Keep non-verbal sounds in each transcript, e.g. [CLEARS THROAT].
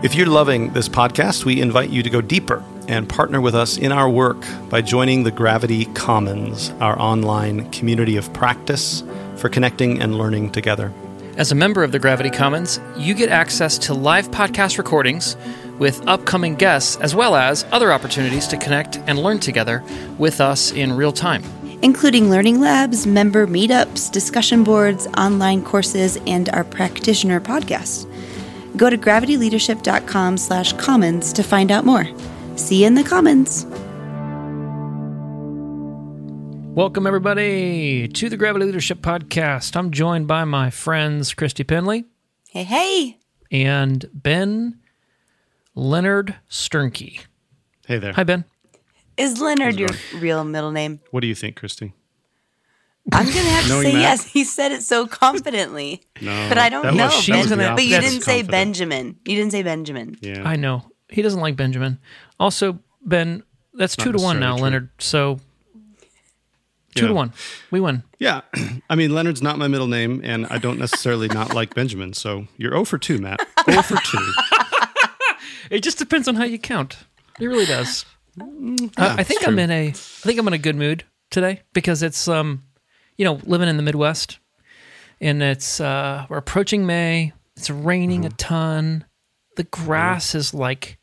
If you're loving this podcast, we invite you to go deeper and partner with us in our work by joining the Gravity Commons, our online community of practice for connecting and learning together. As a member of the Gravity Commons, you get access to live podcast recordings with upcoming guests, as well as other opportunities to connect and learn together with us in real time. including learning labs, member meetups, discussion boards, online courses, and our practitioner podcast. Go to gravityleadership.com slash commons to find out more. See you in the commons. Welcome, everybody, to the Gravity Leadership Podcast. I'm joined by my friends Christy Penley Hey, hey. and Ben Leonard Sternke. Hey there. Hi, Ben. Is Leonard your real middle name? What do you think, Christy? I'm going to have to say that- yes. He said it so confidently. No. But I don't know. Was, She's that was gonna- the but you opposite didn't say. Benjamin. You didn't say Benjamin. Yeah. I know. He doesn't like Benjamin. Also, Ben, that's Not two to one now, true. Leonard. So two Yeah. to one. We win. Yeah. [CLEARS THROAT] I mean, Leonard's not my middle name, and I don't necessarily not like Benjamin. So you're 0 for 2, Matt. 0 for 2. [LAUGHS] It just depends on how you count. It really does. Uh, I think it's I'm in a I think I'm in a good mood today because it's um you know, living in the Midwest and it's uh we're approaching May. It's raining Mm-hmm. a ton. The grass is like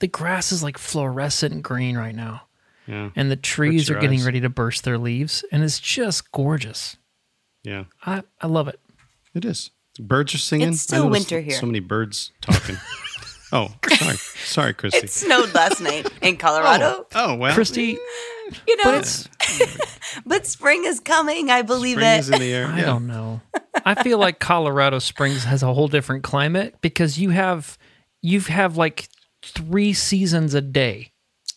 the grass is like fluorescent green right now. Yeah. And the trees are your getting eyes. ready to burst their leaves and it's just gorgeous. Yeah. I, I love it. It is. Birds are singing. It's still winter here. So many birds talking. [LAUGHS] oh, sorry. Sorry, [LAUGHS] Christy. It snowed last night in Colorado. oh, oh well. Christy, You know, but [LAUGHS] but, spring is coming. I believe Spring it. is in the air. I yeah. don't know. I feel like Colorado Springs has a whole different climate because you have you have like three seasons a day.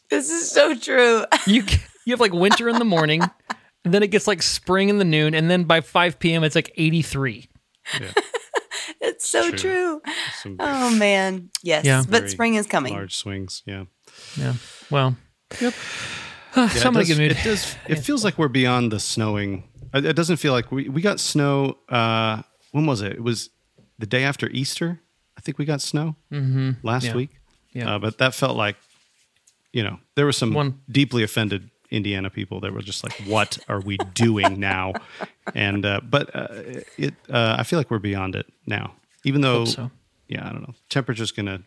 This is so true. You you have like winter in the morning, and [LAUGHS] then it gets like spring in the noon, and then by five p.m. it's like eighty three. It's so True. true. Some Oh man, yes. Yeah. but spring is coming. large swings. Yeah. Yeah. Well. Yep. so [SIGHS] Yeah, I'm in a it, does, it does. [LAUGHS] It feels like we're beyond the snowing. It it doesn't feel like we we got snow. Uh, when was it? It was the day after Easter. I think we got snow mm-hmm. last Yeah. week. Yeah. Uh, but that felt like, you know, there were some One- deeply offended Indiana people that were just like, "What are we doing now?" [LAUGHS] And uh, but uh, it, uh, I feel like we're beyond it now. Even though, so. yeah, I don't know. Temperature's gonna.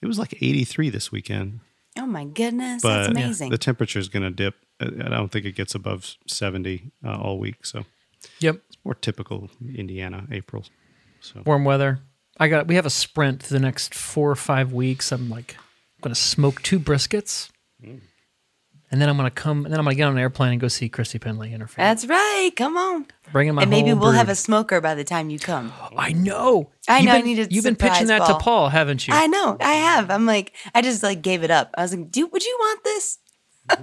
It was like 83 this weekend Oh my goodness, but that's amazing. the temperature is going to dip. I I don't think it gets above 70 uh, all week. So Yep. It's more typical Indiana April. So Warm weather. I got. We have a sprint the next four or five weeks. I'm like, I'm gonna smoke two briskets, and then I'm gonna come. And then I'm gonna get on an airplane and go see Christy Penley and her family. that's right. Come on. Bring in my and maybe whole we'll have a smoker by the time you come. [GASPS] I know. I You've know, I need a You've been pitching that ball. to Paul, haven't you? I know. I have. I'm like, I just like gave it up. I was like, dude, would you want this? [LAUGHS]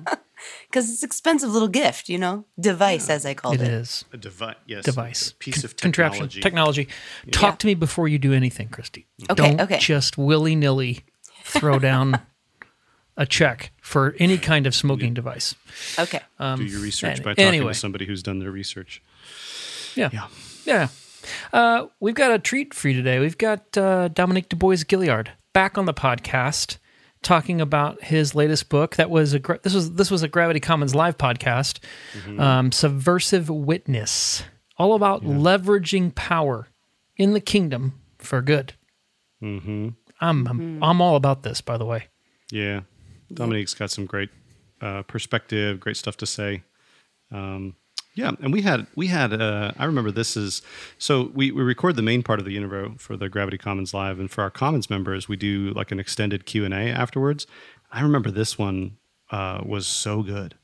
Because it's expensive little gift, you know, device as I called It it. is A device, yes, device a piece Con- of contraption technology. technology. Talk Yeah. to me before you do anything, Christy. Okay, Don't okay. just willy nilly throw down [LAUGHS] a check for any kind of smoking device. Okay. Do your research any- by talking anyway. to somebody who's done their research. Yeah. Yeah. Yeah. Uh, we've got a treat for you today. We've got uh, Dominique Du Bois Gilliard back on the podcast talking about his latest book. That was a gra- this was this was a Gravity Commons live podcast, um, Subversive Witness, all about leveraging power in the kingdom for good. Mm-hmm. I'm, I'm I'm all about this, by the way. Yeah, Dominique's got some great uh, perspective, great stuff to say. Um, yeah, and we had we had uh, I remember this is so we we record the main part of the Univo for the Gravity Commons live, and for our Commons members we do like an extended Q and A afterwards. I remember this one uh, was so good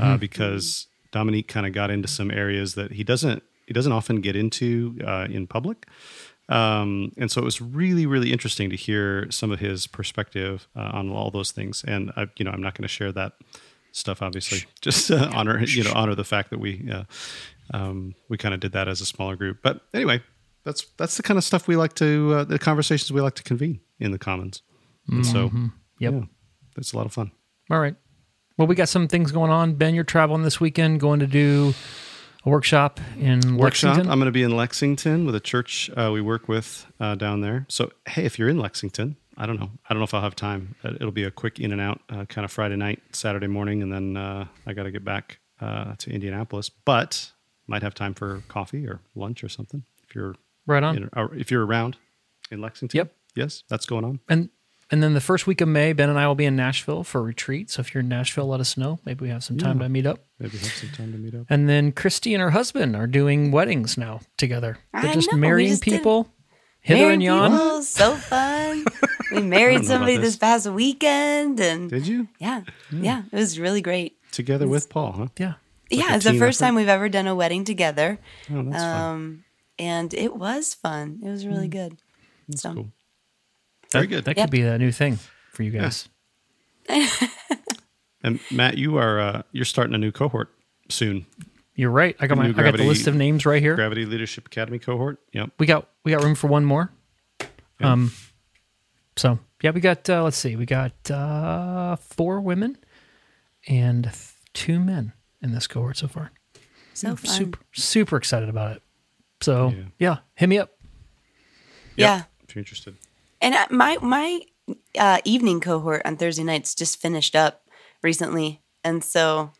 uh, because Dominique kind of got into some areas that he doesn't he doesn't often get into uh, in public. Um, and so it was really, really interesting to hear some of his perspective uh, on all those things. And I, you know, I'm not going to share that stuff, obviously. Just uh, honor, you know, honor the fact that we uh, um, we kind of did that as a smaller group. But anyway, that's that's the kind of stuff we like to uh, the conversations we like to convene in the commons. And so, Yep. yeah, it's a lot of fun. All right. Well, we got some things going on. Ben, you're traveling this weekend, going to do a workshop in workshop. Lexington. I'm going to be in Lexington with a church uh, we work with uh, down there. So hey, if you're in Lexington, I don't know. I don't know if I'll have time. Uh, It'll be a quick in and out, uh, kind of Friday night, Saturday morning, and then uh, I got to get back uh, to Indianapolis. But might have time for coffee or lunch or something if you're right on. in, if you're around in Lexington. Yep. Yes, that's going on. And and then the first week of May, Ben and I will be in Nashville for a retreat. So if you're in Nashville, let us know. Maybe we have some time Yeah. to meet up. Maybe have some time to meet up. And then Christy and her husband are doing weddings now together. They're I just know, we marrying just did- people, hither Married and yon. people, so fun. [LAUGHS] we married somebody this. this. past weekend, and Did you yeah, yeah, it was really great. together with Paul? Huh? Yeah. yeah, it's the first effort? time we've ever done a wedding together, Oh, that's fun. um, and it was fun. It was really good. so Cool. Very good. That Yep. could be a new thing for you guys. [LAUGHS] And Matt, you are uh, you're starting a new cohort soon. You're right. I got my new I got the list of names right here. Gravity Leadership Academy cohort. Yep. we got we got room for one more. Yeah. Um so yeah, we got uh, let's see, we got uh four women and th- two men in this cohort so far. so fun. Super super excited about it. So Yeah. yeah, hit me up. Yeah, If you're interested. And my my uh, evening cohort on Thursday nights just finished up recently, and so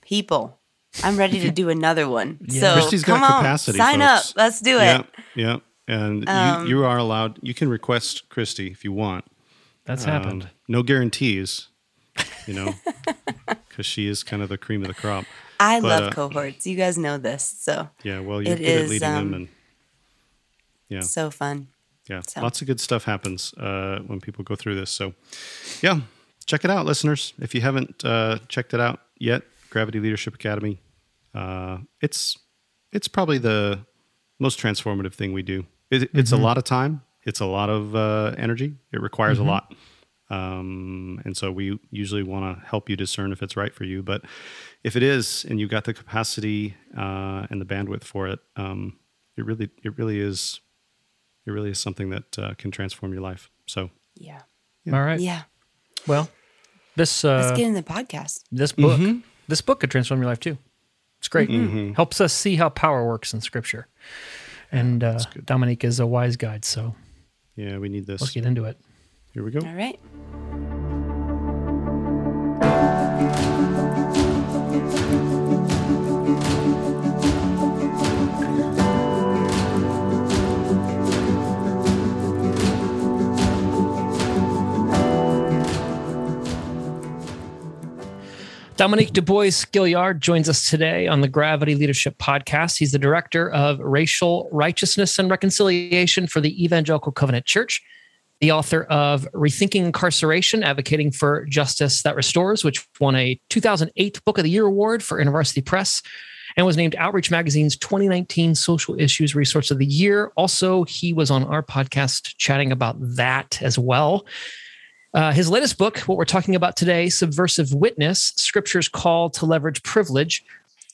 people, I'm ready to [LAUGHS] do another one. So Christy's got come on, capacity, sign folks. up. Let's do it. Yeah. Yeah. And Um, you, you are allowed. You can request Christy if you want. That's Um, happened. No guarantees. You know, [LAUGHS] because she is kind of the cream of the crop. I But, love uh, cohorts. You guys know this, so Yeah. Well, you're It good at is, leading them, um, and yeah, so fun. Yeah, so- lots of good stuff happens uh, when people go through this. So, yeah, check it out, listeners. If you haven't uh, checked it out yet, Gravity Leadership Academy. Uh, it's it's probably the most transformative thing we do. It, it's a lot of time. It's a lot of uh, energy. It requires a lot. Um, and so we usually want to help you discern if it's right for you. But if it is, and you've got the capacity uh, and the bandwidth for it, um, it really it really is it really is something that uh, can transform your life. So Yeah, All right. yeah. Well, this uh, Let's get in the podcast. this book Mm-hmm. this book could transform your life too. It's great. Helps us see how power works in scripture. And uh, Dominique is a wise guide, so yeah, we need this. let's get into it. Here we go. All right. Dominique Du Bois Gilliard joins us today on the Gravity Leadership Podcast. He's the director of Racial Righteousness and Reconciliation for the Evangelical Covenant Church, the author of Rethinking Incarceration, Advocating for Justice That Restores, which won a 2008 Book of the Year award for InterVarsity Press and was named Outreach Magazine's 2019 Social Issues Resource of the Year. Also, he was on our podcast chatting about that as well. Uh, his latest book, what we're talking about today, Subversive Witness Scripture's Call to Leverage Privilege,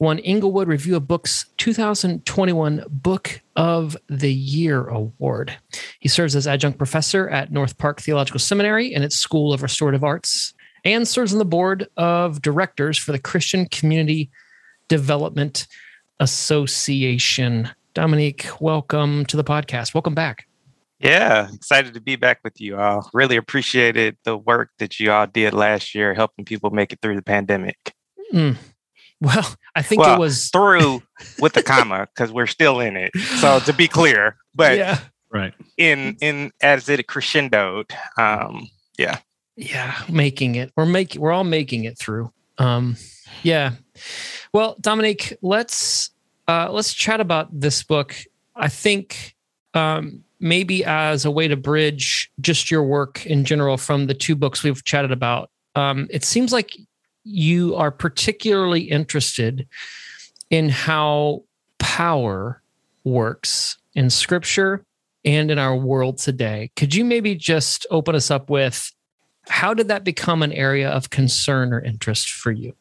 won Englewood Review of Books 2021 Book of the Year Award. He serves as adjunct professor at North Park Theological Seminary and its School of Restorative Arts, and serves on the board of directors for the Christian Community Development Association. Dominique, welcome to the podcast. Welcome back. Yeah, excited to be back with you all. Really appreciated the work that you all did last year helping people make it through the pandemic. Mm. Well, [LAUGHS] I think well, it was through with the [LAUGHS] comma because we're still in it. So to be [LAUGHS] clear, but yeah, right in in as it crescendoed, um, yeah, yeah, making it. We're making. We're all making it through. Um, yeah. Well, Dominique, let's uh, let's chat about this book. I think um, maybe as a way to bridge just your work in general from the two books we've chatted about. Um, it seems like you are particularly interested in how power works in scripture and in our world today. Could you maybe just open us up with how did that become an area of concern or interest for you?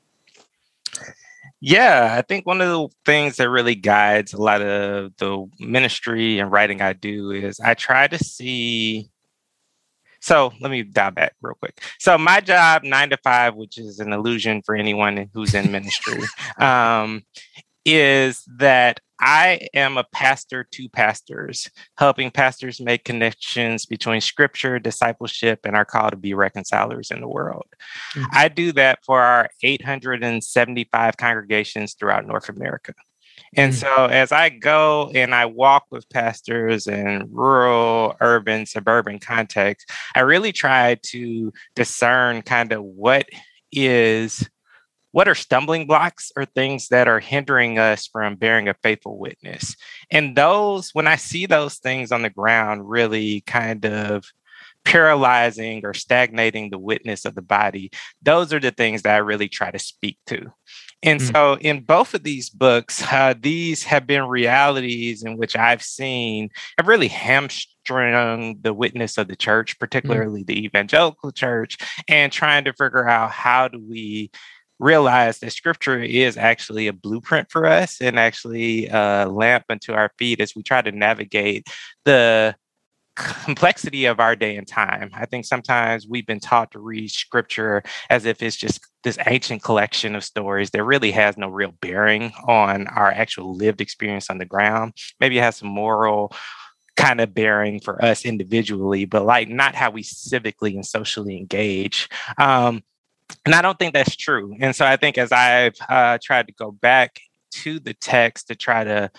Yeah, I think one of the things that really guides a lot of the ministry and writing I do is I try to see so let me dial back real quick. So my job, nine to five, which is an illusion for anyone who's in ministry, [LAUGHS] um, is that I am a pastor to pastors, helping pastors make connections between scripture, discipleship, and our call to be reconcilers in the world. Mm-hmm. I do that for our 875 congregations throughout North America. And mm. so as I go and I walk with pastors in rural, urban, suburban contexts, I really try to discern kind of what is what are stumbling blocks or things that are hindering us from bearing a faithful witness and those when i see those things on the ground really kind of paralyzing or stagnating the witness of the body those are the things that i really try to speak to and mm. so, in both of these books, uh, these have been realities in which I've seen have really hamstrung the witness of the church, mm. particularly mm. the evangelical church, and trying to figure out how do we realize that scripture is actually a blueprint for us and actually a lamp unto our feet as we try to navigate the complexity of our day and time. I think sometimes we've been taught to read scripture as if it's just this ancient collection of stories that really has no real bearing on our actual lived experience on the ground. Maybe it has some moral kind of bearing for us individually, but like not how we civically and socially engage. Um, and I don't think that's true. And so I think as I've uh, tried to go back to the text to try to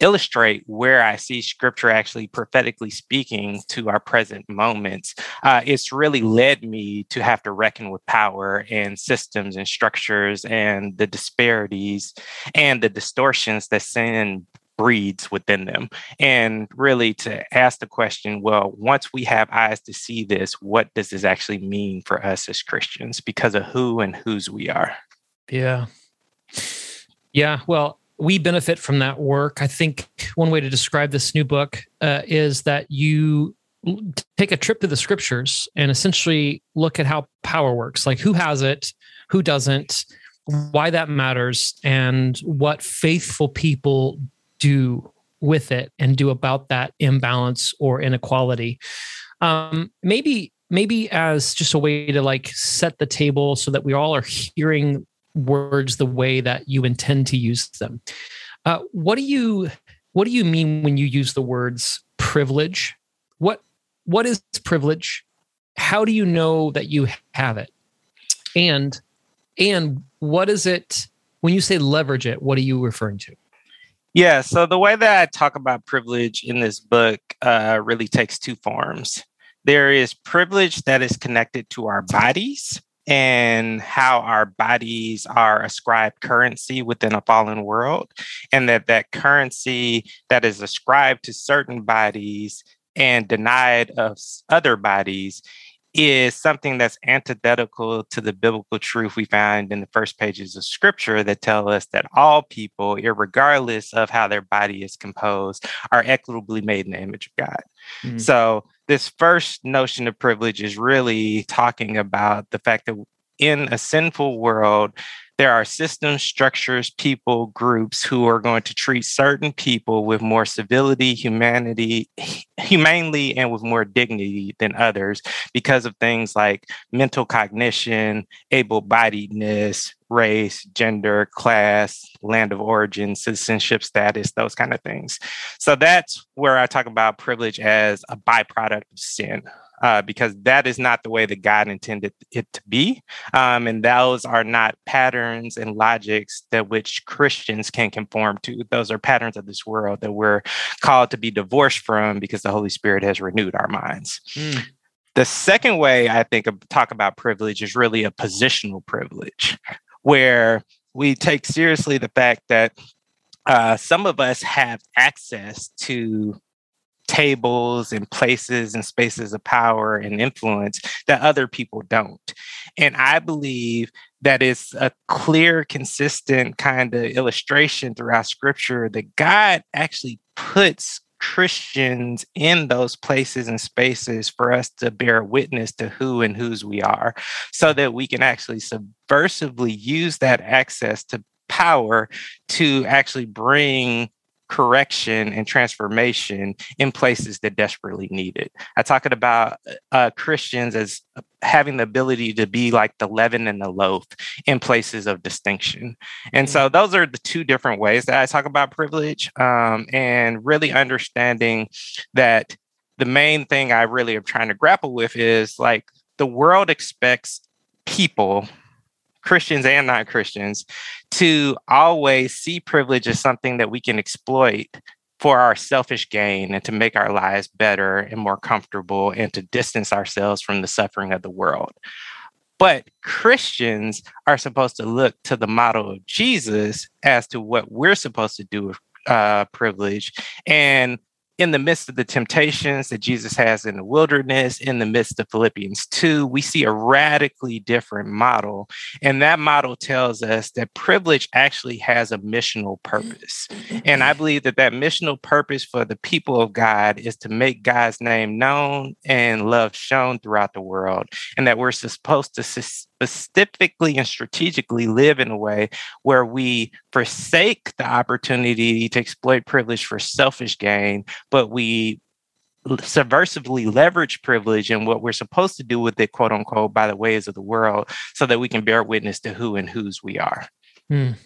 illustrate where I see scripture actually prophetically speaking to our present moments, uh, it's really led me to have to reckon with power and systems and structures and the disparities and the distortions that sin breeds within them. And really to ask the question well, once we have eyes to see this, what does this actually mean for us as Christians because of who and whose we are? Yeah. Yeah. Well, we benefit from that work. I think one way to describe this new book uh, is that you take a trip to the scriptures and essentially look at how power works, like who has it, who doesn't, why that matters, and what faithful people do with it and do about that imbalance or inequality. Um, maybe maybe as just a way to like set the table so that we all are hearing words the way that you intend to use them. Uh, what do you what do you mean when you use the words privilege? What what is privilege? How do you know that you have it? And and what is it when you say leverage it? What are you referring to? Yeah, so the way that I talk about privilege in this book uh, really takes two forms. There is privilege that is connected to our bodies, and how our bodies are ascribed currency within a fallen world and that that currency that is ascribed to certain bodies and denied of other bodies is something that's antithetical to the biblical truth we find in the first pages of scripture that tell us that all people, regardless of how their body is composed, are equitably made in the image of God. Mm-hmm. So this first notion of privilege is really talking about the fact that in a sinful world, there are systems, structures, people, groups who are going to treat certain people with more civility, humanity, humanely, and with more dignity than others because of things like mental cognition, able bodiedness, race, gender, class, land of origin, citizenship status, those kind of things. So that's where I talk about privilege as a byproduct of sin uh, because that is not the way that God intended it to be. Um, and those are not patterns and logics that which Christians can conform to. Those are patterns of this world that we're called to be divorced from because the Holy Spirit has renewed our minds. Mm. The second way I think of talk about privilege is really a positional privilege, where we take seriously the fact that uh, some of us have access to tables and places and spaces of power and influence that other people don't. And I believe that is a clear, consistent kind of illustration throughout scripture that God actually puts Christians in those places and spaces for us to bear witness to who and whose we are, so that we can actually subversively use that access to power to actually bring correction and transformation in places that desperately need it. I talk about uh, Christians as having the ability to be like the leaven and the loaf in places of distinction. And so mm-hmm. those are the two different ways that I talk about privilege um, and really understanding that the main thing I really am trying to grapple with is like the world expects people Christians and non Christians, to always see privilege as something that we can exploit for our selfish gain and to make our lives better and more comfortable and to distance ourselves from the suffering of the world. But Christians are supposed to look to the model of Jesus as to what we're supposed to do with uh, privilege and in the midst of the temptations that Jesus has in the wilderness, in the midst of Philippians 2, we see a radically different model. And that model tells us that privilege actually has a missional purpose. And I believe that that missional purpose for the people of God is to make God's name known and love shown throughout the world. And that we're supposed to specifically and strategically live in a way where we forsake the opportunity to exploit privilege for selfish gain, but we subversively leverage privilege and what we're supposed to do with it, quote unquote, by the ways of the world, so that we can bear witness to who and whose we are. Mm.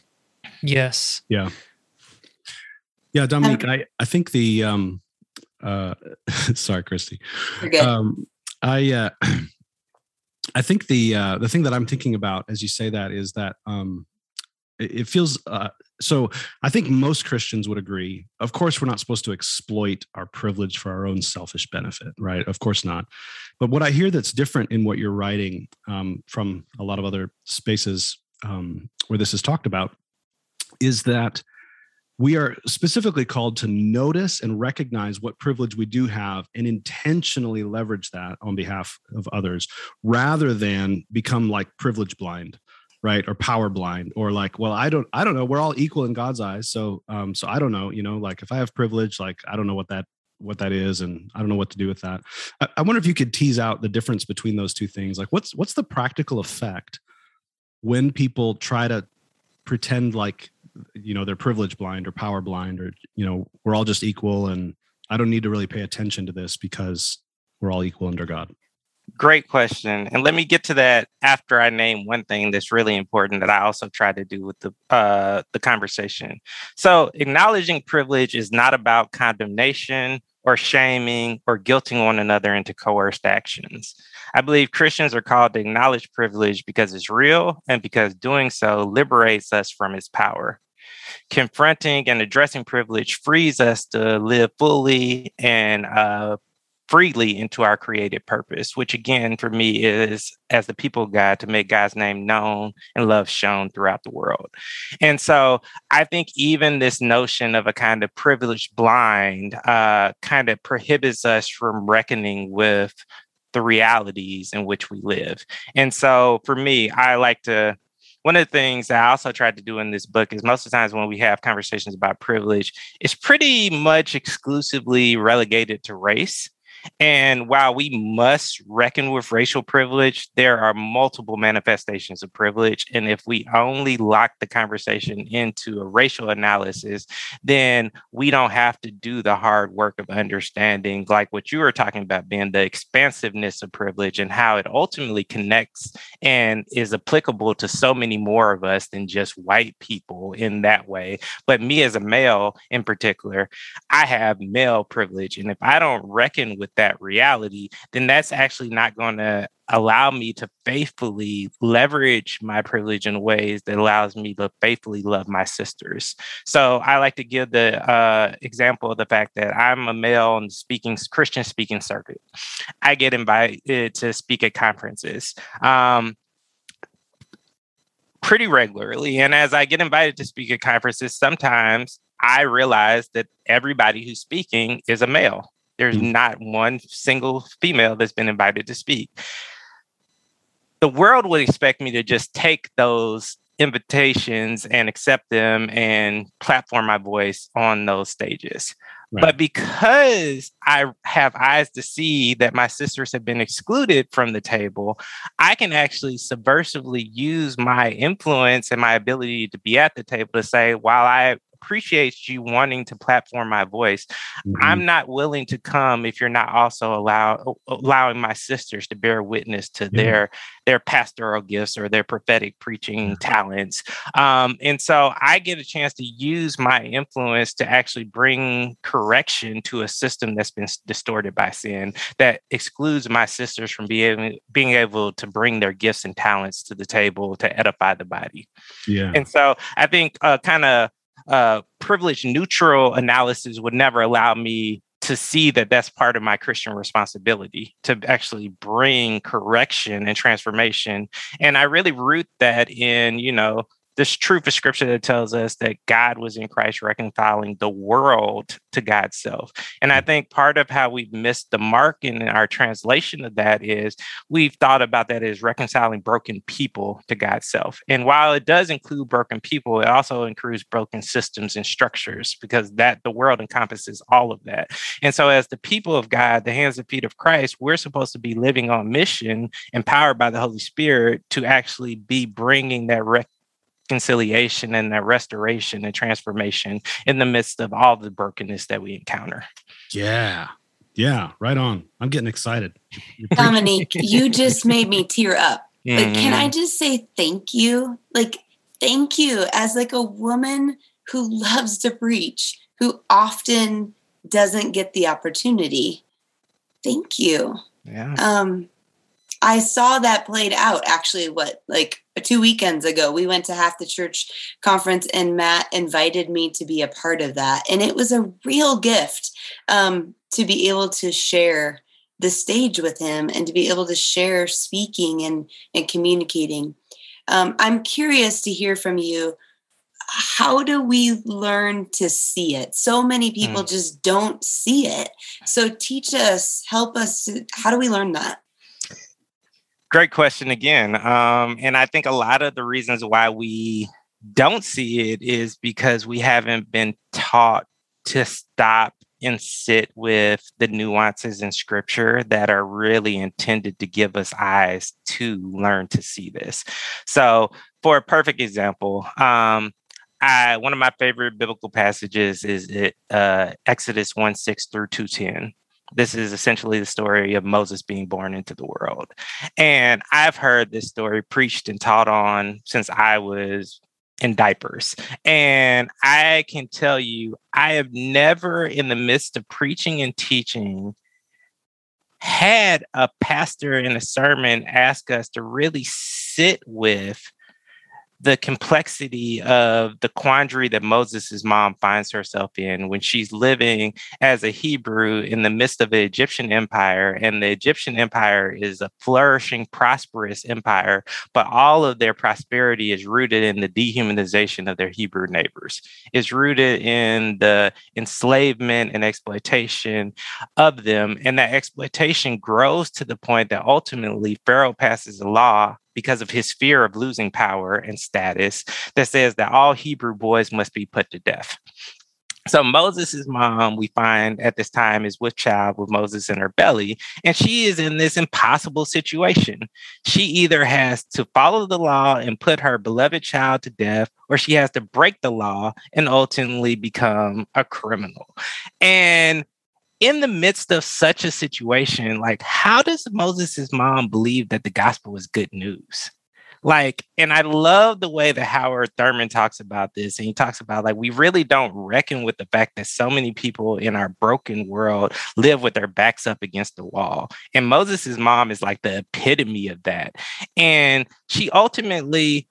Yes. Yeah. Yeah, Dominique, um, I, I think the um uh [LAUGHS] sorry, Christy. Um I uh [CLEARS THROAT] I think the uh, the thing that I'm thinking about as you say that is that um, it, it feels uh, so. I think most Christians would agree. Of course, we're not supposed to exploit our privilege for our own selfish benefit, right? Of course not. But what I hear that's different in what you're writing um, from a lot of other spaces um, where this is talked about is that we are specifically called to notice and recognize what privilege we do have and intentionally leverage that on behalf of others rather than become like privilege blind right? Or power blind or like well i don't i don't know. We're all equal in god's eyes. So um so i don't know you know like if i have privilege like i don't know what that what that is and i don't know what to do with that. I, I wonder if you could tease out the difference between those two things. Like what's what's the practical effect when people try to pretend like you know they're privilege blind or power blind or you know we're all just equal and i don't need to really pay attention to this because we're all equal under god great question and let me get to that after i name one thing that's really important that i also try to do with the uh, the conversation so acknowledging privilege is not about condemnation or shaming or guilting one another into coerced actions. I believe Christians are called to acknowledge privilege because it's real and because doing so liberates us from its power. Confronting and addressing privilege frees us to live fully and uh, freely into our created purpose, which again, for me, is as the people God to make God's name known and love shown throughout the world. And so I think even this notion of a kind of privilege blind uh, kind of prohibits us from reckoning with the realities in which we live. And so for me, I like to one of the things that I also tried to do in this book is most of the times when we have conversations about privilege, it's pretty much exclusively relegated to race. And while we must reckon with racial privilege, there are multiple manifestations of privilege. And if we only lock the conversation into a racial analysis, then we don't have to do the hard work of understanding, like what you were talking about, being the expansiveness of privilege and how it ultimately connects and is applicable to so many more of us than just white people in that way. But me as a male in particular, I have male privilege. And if I don't reckon with that reality, then that's actually not going to allow me to faithfully leverage my privilege in ways that allows me to faithfully love my sisters. So I like to give the uh, example of the fact that I'm a male in speaking Christian speaking circuit. I get invited to speak at conferences. Um, pretty regularly. And as I get invited to speak at conferences, sometimes I realize that everybody who's speaking is a male. There's mm-hmm. not one single female that's been invited to speak. The world would expect me to just take those invitations and accept them and platform my voice on those stages. Right. But because I have eyes to see that my sisters have been excluded from the table, I can actually subversively use my influence and my ability to be at the table to say, while I appreciates you wanting to platform my voice. Mm-hmm. I'm not willing to come if you're not also allow allowing my sisters to bear witness to yeah. their their pastoral gifts or their prophetic preaching talents. Um, and so I get a chance to use my influence to actually bring correction to a system that's been distorted by sin that excludes my sisters from being being able to bring their gifts and talents to the table to edify the body. Yeah. And so I think uh, kind of uh, privilege neutral analysis would never allow me to see that that's part of my Christian responsibility to actually bring correction and transformation. And I really root that in, you know, this truth of scripture that tells us that God was in Christ reconciling the world to God's self. And I mm. think part of how we've missed the mark in our translation of that is we've thought about that as reconciling broken people to God's self. And while it does include broken people, it also includes broken systems and structures because that the world encompasses all of that. And so as the people of God, the hands and feet of Christ, we're supposed to be living on mission, empowered by the Holy Spirit to actually be bringing that rec- reconciliation and that restoration and transformation in the midst of all the brokenness that we encounter. Yeah. Yeah, right on. I'm getting excited. Dominique, you just made me tear up. Mm-hmm. Like, can I just say thank you? Like, thank you as like a woman who loves to preach, who often doesn't get the opportunity. Thank you. Yeah. Um, I saw that played out actually, what, like two weekends ago. We went to half the church conference, and Matt invited me to be a part of that. And it was a real gift um, to be able to share the stage with him and to be able to share speaking and, and communicating. Um, I'm curious to hear from you. How do we learn to see it? So many people mm. just don't see it. So teach us, help us. To, how do we learn that? Great question again. Um, and I think a lot of the reasons why we don't see it is because we haven't been taught to stop and sit with the nuances in scripture that are really intended to give us eyes to learn to see this. So, for a perfect example, um, I, one of my favorite biblical passages is it, uh, Exodus 1 6 through 210 this is essentially the story of Moses being born into the world. And I've heard this story preached and taught on since I was in diapers. And I can tell you, I have never, in the midst of preaching and teaching, had a pastor in a sermon ask us to really sit with the complexity of the quandary that Moses' mom finds herself in when she's living as a Hebrew in the midst of the Egyptian empire. And the Egyptian empire is a flourishing, prosperous empire, but all of their prosperity is rooted in the dehumanization of their Hebrew neighbors. It's rooted in the enslavement and exploitation of them. And that exploitation grows to the point that ultimately Pharaoh passes a law because of his fear of losing power and status that says that all Hebrew boys must be put to death. so Moses' mom, we find at this time, is with child with Moses in her belly, and she is in this impossible situation. She either has to follow the law and put her beloved child to death, or she has to break the law and ultimately become a criminal. And in the midst of such a situation, like how does Moses' mom believe that the gospel is good news? Like, and I love the way that Howard Thurman talks about this. And he talks about like, we really don't reckon with the fact that so many people in our broken world live with their backs up against the wall. And Moses' mom is like the epitome of that. And she ultimately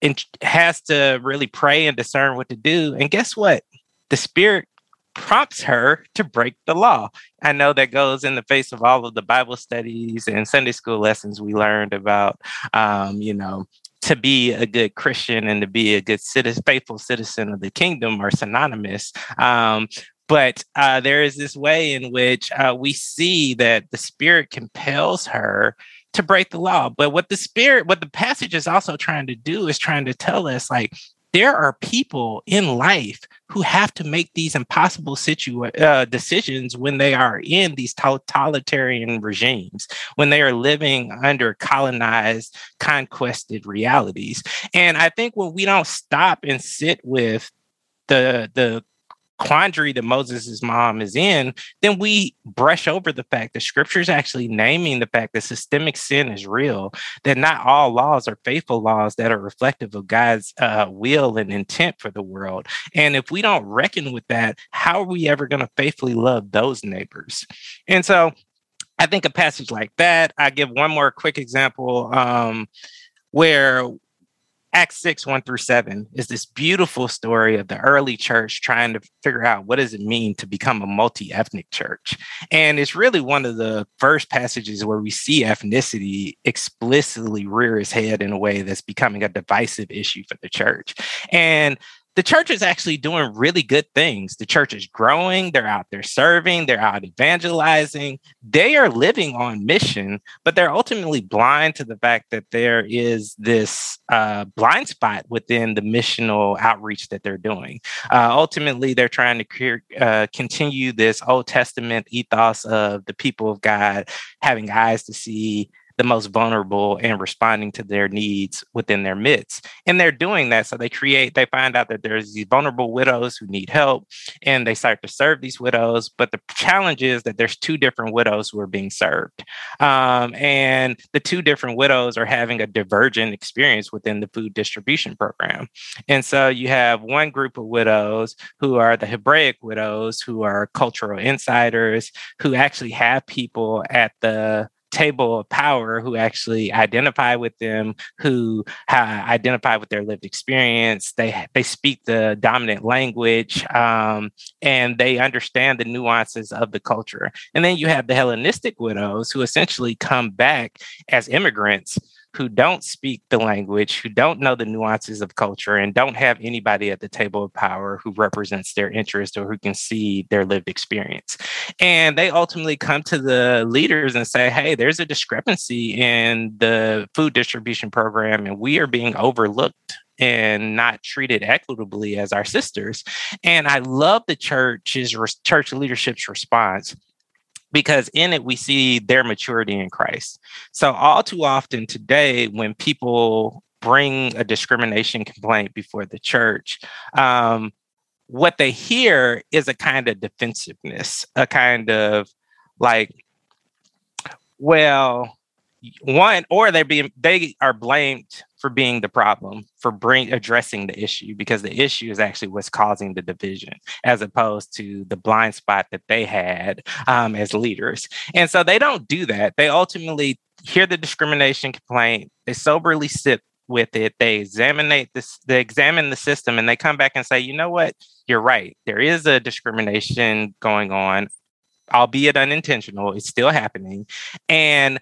and has to really pray and discern what to do. And guess what? The spirit prompts her to break the law. I know that goes in the face of all of the Bible studies and Sunday school lessons we learned about, um, you know, to be a good Christian and to be a good citizen, faithful citizen of the kingdom are synonymous. Um, but uh, there is this way in which uh, we see that the Spirit compels her to break the law. But what the Spirit, what the passage is also trying to do is trying to tell us, like, there are people in life who have to make these impossible uh, decisions when they are in these totalitarian regimes, when they are living under colonized, conquested realities. And I think when we don't stop and sit with the the quandary that Moses' mom is in, then we brush over the fact that scripture is actually naming the fact that systemic sin is real, that not all laws are faithful laws that are reflective of God's uh, will and intent for the world. And if we don't reckon with that, how are we ever going to faithfully love those neighbors? And so I think a passage like that, I give one more quick example um, where Acts 6, 1 through 7 is this beautiful story of the early church trying to figure out what does it mean to become a multi-ethnic church. And it's really one of the first passages where we see ethnicity explicitly rear its head in a way that's becoming a divisive issue for the church. And the church is actually doing really good things. The church is growing, they're out there serving, they're out evangelizing, they are living on mission, but they're ultimately blind to the fact that there is this uh, blind spot within the missional outreach that they're doing. Uh, ultimately, they're trying to cre- uh, continue this Old Testament ethos of the people of God having eyes to see the most vulnerable and responding to their needs within their midst. And they're doing that. So they create, they find out that there's these vulnerable widows who need help and they start to serve these widows. But the challenge is that there's two different widows who are being served. Um, and the two different widows are having a divergent experience within the food distribution program. And so you have one group of widows who are the Hebraic widows, who are cultural insiders, who actually have people at the table of power who actually identify with them, who identify with their lived experience. They they speak the dominant language, um, and they understand the nuances of the culture. And then you have the Hellenistic widows who essentially come back as immigrants who don't speak the language, who don't know the nuances of culture, and don't have anybody at the table of power who represents their interest or who can see their lived experience. And they ultimately come to the leaders and say, hey, there's a discrepancy in the food distribution program, and we are being overlooked and not treated equitably as our sisters. And I love the church's church leadership's response because in it we see their maturity in Christ. So all too often today, when people bring a discrimination complaint before the church, um, what they hear is a kind of defensiveness, a kind of like, well, one, or they be they are blamed for being the problem, for bring addressing the issue, because the issue is actually what's causing the division, as opposed to the blind spot that they had um, as leaders. And so they don't do that. They ultimately hear the discrimination complaint, they soberly sit with it, they examine this, they examine the system, and they come back and say, you know what, you're right. There is a discrimination going on, albeit unintentional. It's still happening, and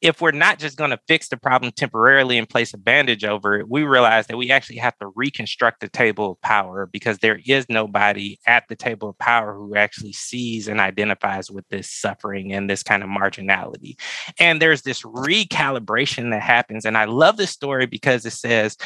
if we're not just going to fix the problem temporarily and place a bandage over it, we realize that we actually have to reconstruct the table of power because there is nobody at the table of power who actually sees and identifies with this suffering and this kind of marginality. And there's this recalibration that happens. And I love this story because it says,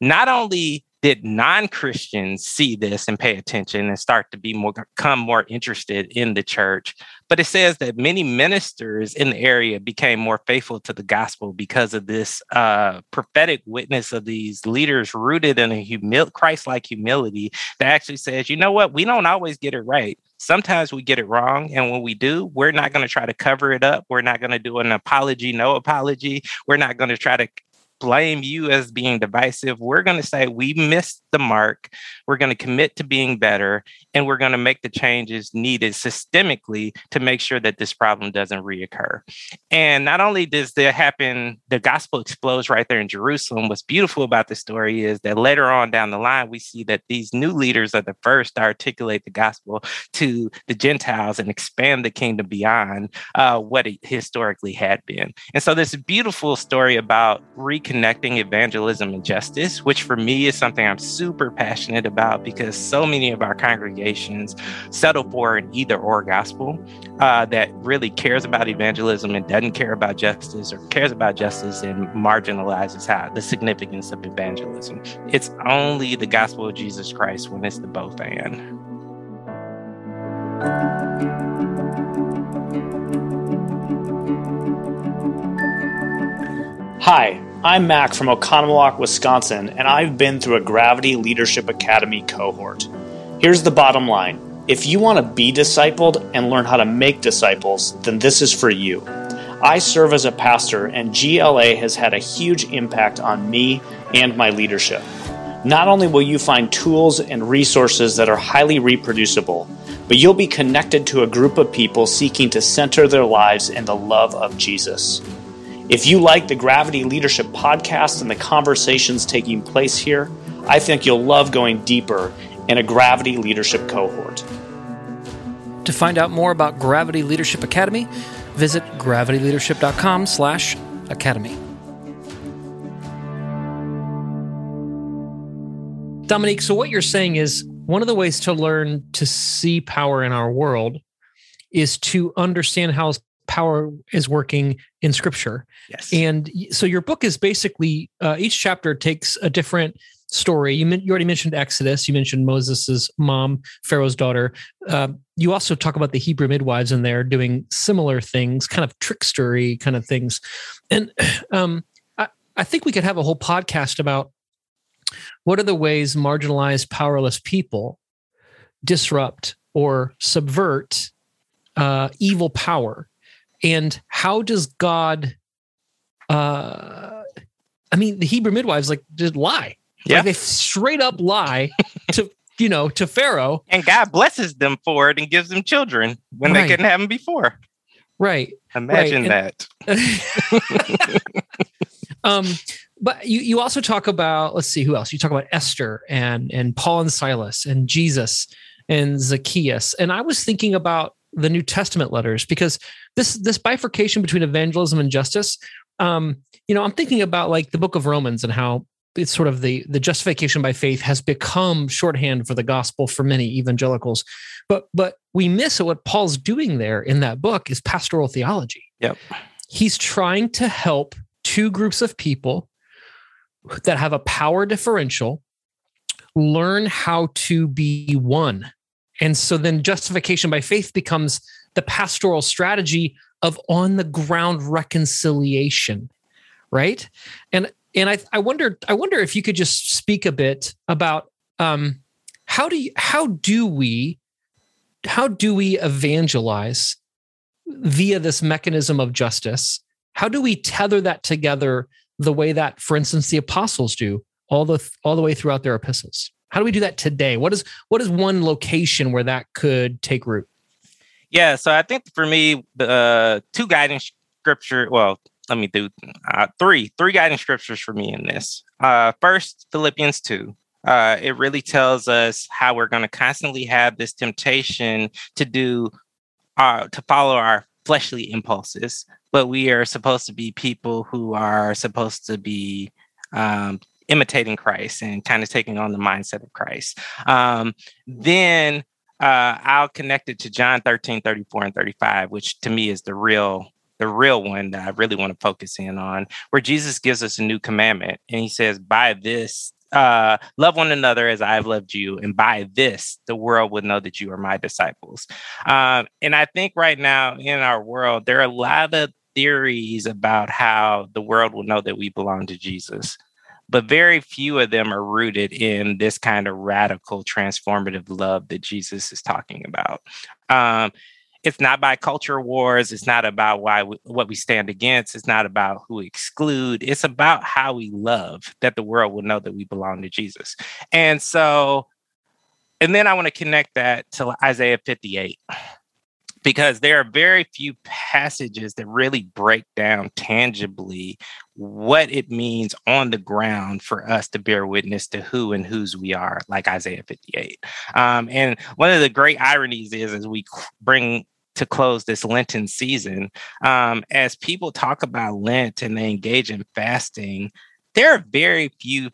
not only did non-christians see this and pay attention and start to be more become more interested in the church? But it says that many ministers in the area became more faithful to the gospel because of this uh, prophetic witness of these leaders rooted in a humil- christ-like humility that actually says you know what? We don't always get it right. Sometimes we get it wrong and when we do we're not going to try to cover it up. We're not going to do an apology no apology. We're not going to try to blame you as being divisive. We're going to say we missed the mark. We're going to commit to being better, and we're going to make the changes needed systemically to make sure that this problem doesn't reoccur. And not only does that happen, the gospel explodes right there in Jerusalem. What's beautiful about the story is that later on down the line, we see that these new leaders are the first to articulate the gospel to the Gentiles and expand the kingdom beyond uh, what it historically had been. And so, this beautiful story about reconnecting connecting evangelism and justice, which for me is something I'm super passionate about because so many of our congregations settle for an either or gospel uh, that really cares about evangelism and doesn't care about justice or cares about justice and marginalizes how the significance of evangelism. It's only the gospel of Jesus Christ when it's the both and. Hi, I'm Mac from Oconomowoc, Wisconsin, and I've been through a Gravity Leadership Academy cohort. Here's the bottom line if you want to be discipled and learn how to make disciples, then this is for you. I serve as a pastor, and GLA has had a huge impact on me and my leadership. Not only will you find tools and resources that are highly reproducible, but you'll be connected to a group of people seeking to center their lives in the love of Jesus. If you like the Gravity Leadership podcast and the conversations taking place here, I think you'll love going deeper in a Gravity Leadership cohort. To find out more about Gravity Leadership Academy, visit gravityleadership.com/academy. Dominique, so what you're saying is one of the ways to learn to see power in our world is to understand how power is working in scripture. Yes. And so your book is basically uh, each chapter takes a different story. You, you already mentioned Exodus. You mentioned Moses's mom, Pharaoh's daughter. Uh, you also talk about the Hebrew midwives in there doing similar things, kind of trickstery kind of things. And [CLEARS THROAT] um, I, I think we could have a whole podcast about what are the ways marginalized, powerless people disrupt or subvert uh, evil power and how does god uh i mean the hebrew midwives like just lie. Yeah. like they straight up lie [LAUGHS] to you know to pharaoh. And god blesses them for it and gives them children when right. they couldn't have them before. Right. Imagine right. that. [LAUGHS] Um but you, you also talk about let's see who else? You talk about esther and and paul and silas and jesus and zacchaeus. And i was thinking about the New Testament letters because this this bifurcation between evangelism and justice. Um, you know, I'm thinking about like the book of Romans and how it's sort of the the justification by faith has become shorthand for the gospel for many evangelicals. But but we miss what Paul's doing there in that book is pastoral theology. Yep. He's trying to help two groups of people that have a power differential learn how to be one and so then justification by faith becomes the pastoral strategy of on the ground reconciliation, right? And and I I wonder I wonder if you could just speak a bit about um, how do you, how do we how do we evangelize via this mechanism of justice? How do we tether that together the way that, for instance, the apostles do all the all the way throughout their epistles? How do we do that today? What is what is one location where that could take root? Yeah, so I think for me, the uh, two guiding scripture. Well, let me do uh, three three guiding scriptures for me in this. Uh, first, Philippians two. Uh, it really tells us how we're going to constantly have this temptation to do uh, to follow our fleshly impulses, but we are supposed to be people who are supposed to be um, imitating Christ and kind of taking on the mindset of Christ. Um, then uh, I'll connect it to John 13, 34, and 35, which to me is the real the real one that I really want to focus in on, where Jesus gives us a new commandment. And he says, By this uh, love one another as I have loved you, and by this the world would know that you are my disciples. Um, and I think right now in our world there are a lot of theories about how the world will know that we belong to Jesus. But very few of them are rooted in this kind of radical, transformative love that Jesus is talking about. Um, it's not by culture wars. It's not about why we, what we stand against. It's not about who exclude. It's about how we love that the world will know that we belong to Jesus. And so, and then I want to connect that to Isaiah 58 because there are very few passages that really break down tangibly what it means on the ground for us to bear witness to who and whose we are, like Isaiah 58. Um, and one of the great ironies is as we bring to close this Lenten season, um, as people talk about Lent and they engage in fasting, there are very few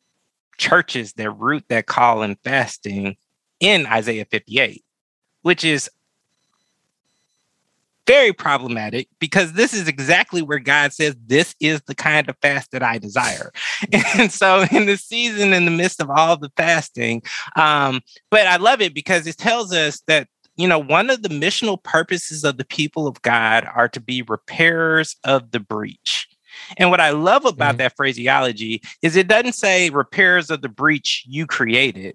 churches that root that call in fasting in Isaiah 58, which is very problematic because this is exactly where God says, This is the kind of fast that I desire. [LAUGHS] And so, in the season, in the midst of all the fasting, um, but I love it because it tells us that. You know, one of the missional purposes of the people of God are to be repairers of the breach. And what I love about mm-hmm. that phraseology is it doesn't say repairs of the breach you created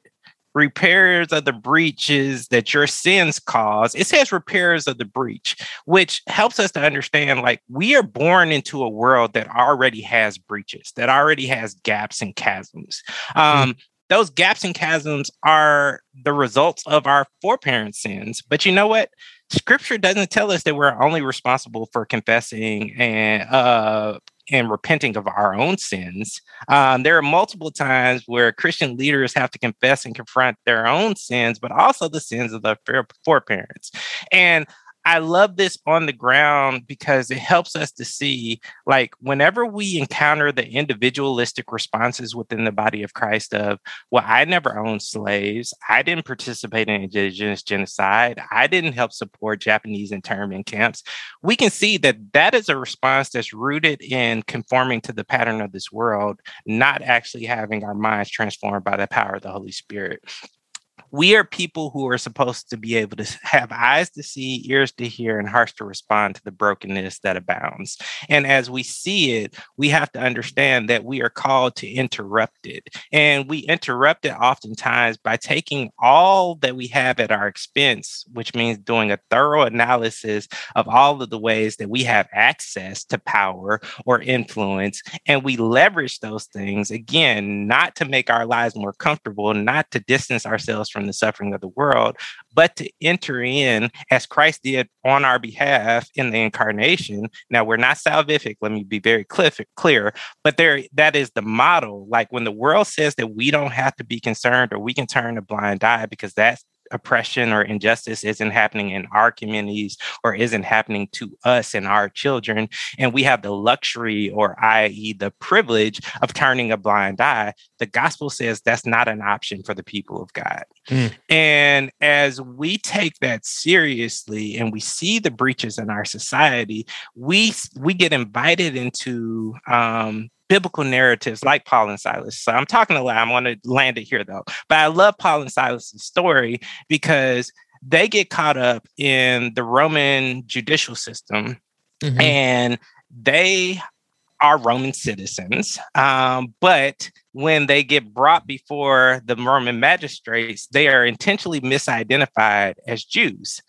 repairs of the breaches that your sins cause. It says repairs of the breach, which helps us to understand like we are born into a world that already has breaches, that already has gaps and chasms. Hmm. Um. Those gaps and chasms are the results of our foreparents' sins. But you know what? Scripture doesn't tell us that we're only responsible for confessing and uh, and repenting of our own sins. Um, there are multiple times where Christian leaders have to confess and confront their own sins, but also the sins of their foreparents. And I love this on the ground because it helps us to see, like, whenever we encounter the individualistic responses within the body of Christ of, well, I never owned slaves. I didn't participate in indigenous genocide. I didn't help support Japanese internment camps. We can see that that is a response that's rooted in conforming to the pattern of this world, not actually having our minds transformed by the power of the Holy Spirit we are people who are supposed to be able to have eyes to see, ears to hear, and hearts to respond to the brokenness that abounds. And as we see it, we have to understand that we are called to interrupt it. And we interrupt it oftentimes by taking all that we have at our expense, which means doing a thorough analysis of all of the ways that we have access to power or influence. And we leverage those things, again, not to make our lives more comfortable, not to distance ourselves from from the suffering of the world, but to enter in as Christ did on our behalf in the incarnation. Now, we're not salvific, let me be very clear, but there that is the model. Like when the world says that we don't have to be concerned or we can turn a blind eye because that's oppression or injustice isn't happening in our communities or isn't happening to us and our children. And we have the luxury, or i.e., the privilege of turning a blind eye. The gospel says that's not an option for the people of God. Mm. And as we take that seriously and we see the breaches in our society, we we get invited into um, biblical narratives like Paul and Silas. So I'm talking a lot. I'm going to land it here though. But I love Paul and Silas's story because they get caught up in the Roman judicial system mm-hmm. and they are Roman citizens. Um, but when they get brought before the Roman magistrates, they are intentionally misidentified as Jews.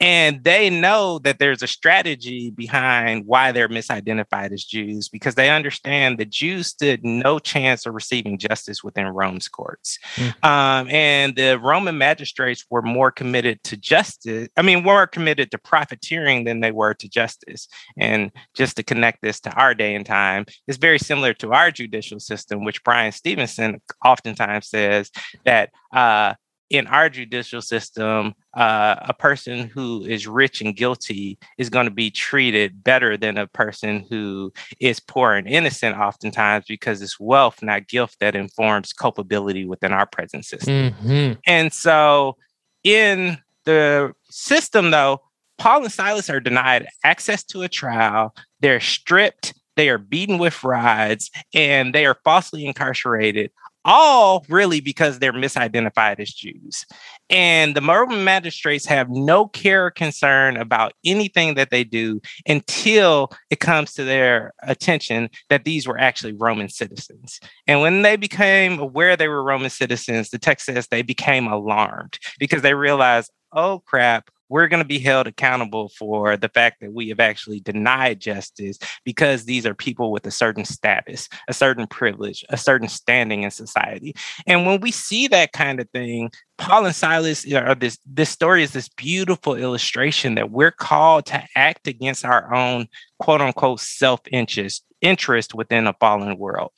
And they know that there's a strategy behind why they're misidentified as Jews because they understand that Jews stood no chance of receiving justice within Rome's courts. Mm. Um, and the Roman magistrates were more committed to justice, I mean, more committed to profiteering than they were to justice. And just to connect this to our day and time, it's very similar to our judicial system, which Bryan Stevenson oftentimes says that. Uh, in our judicial system, uh, a person who is rich and guilty is going to be treated better than a person who is poor and innocent, oftentimes because it's wealth, not guilt, that informs culpability within our present system. Mm-hmm. And so, in the system, though, Paul and Silas are denied access to a trial. They're stripped. They are beaten with rods and they are falsely incarcerated all really because they're misidentified as Jews. And the Roman magistrates have no care or concern about anything that they do until it comes to their attention that these were actually Roman citizens. And when they became aware they were Roman citizens, the text says they became alarmed because they realized, oh crap, we're going to be held accountable for the fact that we have actually denied justice because these are people with a certain status, a certain privilege, a certain standing in society. And when we see that kind of thing, Paul and Silas are this this story is this beautiful illustration that we're called to act against our own quote unquote self-interest interest within a fallen world.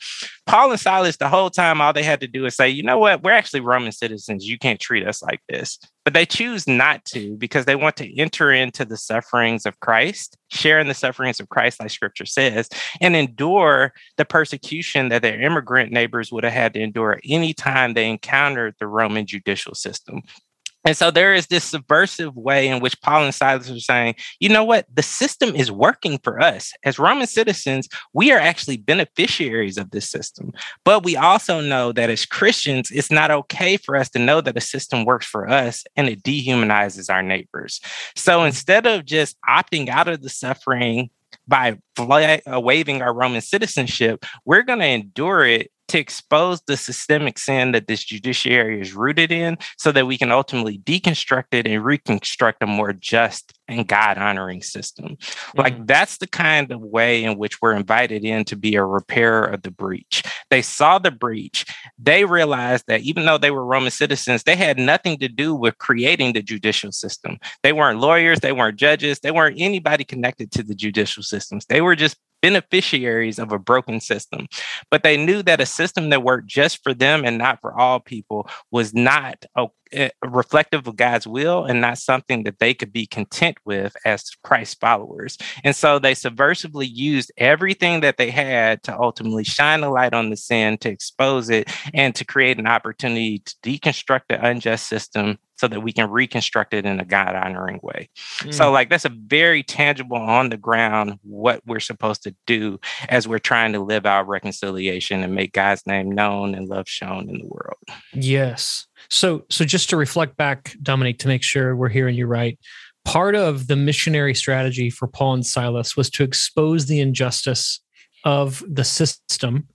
Paul and Silas, the whole time, all they had to do is say, you know what, we're actually Roman citizens. You can't treat us like this. But they choose not to because they want to enter into the sufferings of Christ, share in the sufferings of Christ, like scripture says, and endure the persecution that their immigrant neighbors would have had to endure anytime they encountered the Roman judicial system. And so there is this subversive way in which Paul and Silas are saying, you know what? The system is working for us. As Roman citizens, we are actually beneficiaries of this system. But we also know that as Christians, it's not okay for us to know that a system works for us and it dehumanizes our neighbors. So instead of just opting out of the suffering by uh, waiving our Roman citizenship, we're going to endure it to expose the systemic sin that this judiciary is rooted in so that we can ultimately deconstruct it and reconstruct a more just and God honoring system. Mm-hmm. Like that's the kind of way in which we're invited in to be a repairer of the breach. They saw the breach. They realized that even though they were Roman citizens, they had nothing to do with creating the judicial system. They weren't lawyers, they weren't judges, they weren't anybody connected to the judicial systems. They were just beneficiaries of a broken system. But they knew that a system that worked just for them and not for all people was not a, a eh, reflective of God's will and not something that they could be content with as Christ followers. And so they subversively used everything that they had to ultimately shine a light on the sin, to expose it, and to create an opportunity to deconstruct the unjust system so that we can reconstruct it in a God honoring way. Mm. So, like, that's a very tangible on the ground what we're supposed to do as we're trying to live out reconciliation and make God's name known and love shown in the world. Yes. So, so just to reflect back, Dominique, to make sure we're hearing you right, part of the missionary strategy for Paul and Silas was to expose the injustice of the system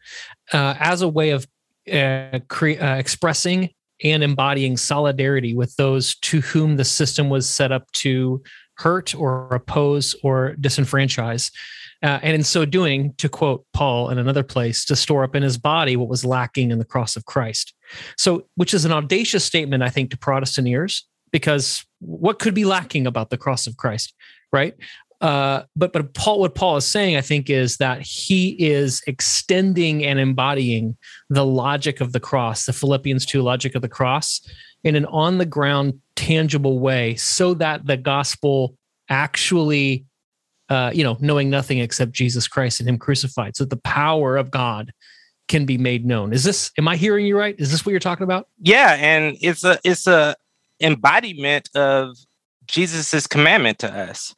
uh, as a way of uh, cre- uh, expressing and embodying solidarity with those to whom the system was set up to hurt or oppose or disenfranchise. Uh, and in so doing, to quote Paul in another place, to store up in his body what was lacking in the cross of Christ. So, which is an audacious statement, I think, to Protestant ears, because what could be lacking about the cross of Christ, right? Uh, but but Paul, what Paul is saying, I think, is that he is extending and embodying the logic of the cross, the Philippians two logic of the cross, in an on the ground, tangible way, so that the gospel actually, uh, you know, knowing nothing except Jesus Christ and Him crucified, so that the power of God can be made known. Is this? Am I hearing you right? Is this what you're talking about? Yeah, and it's a it's a embodiment of Jesus's commandment to us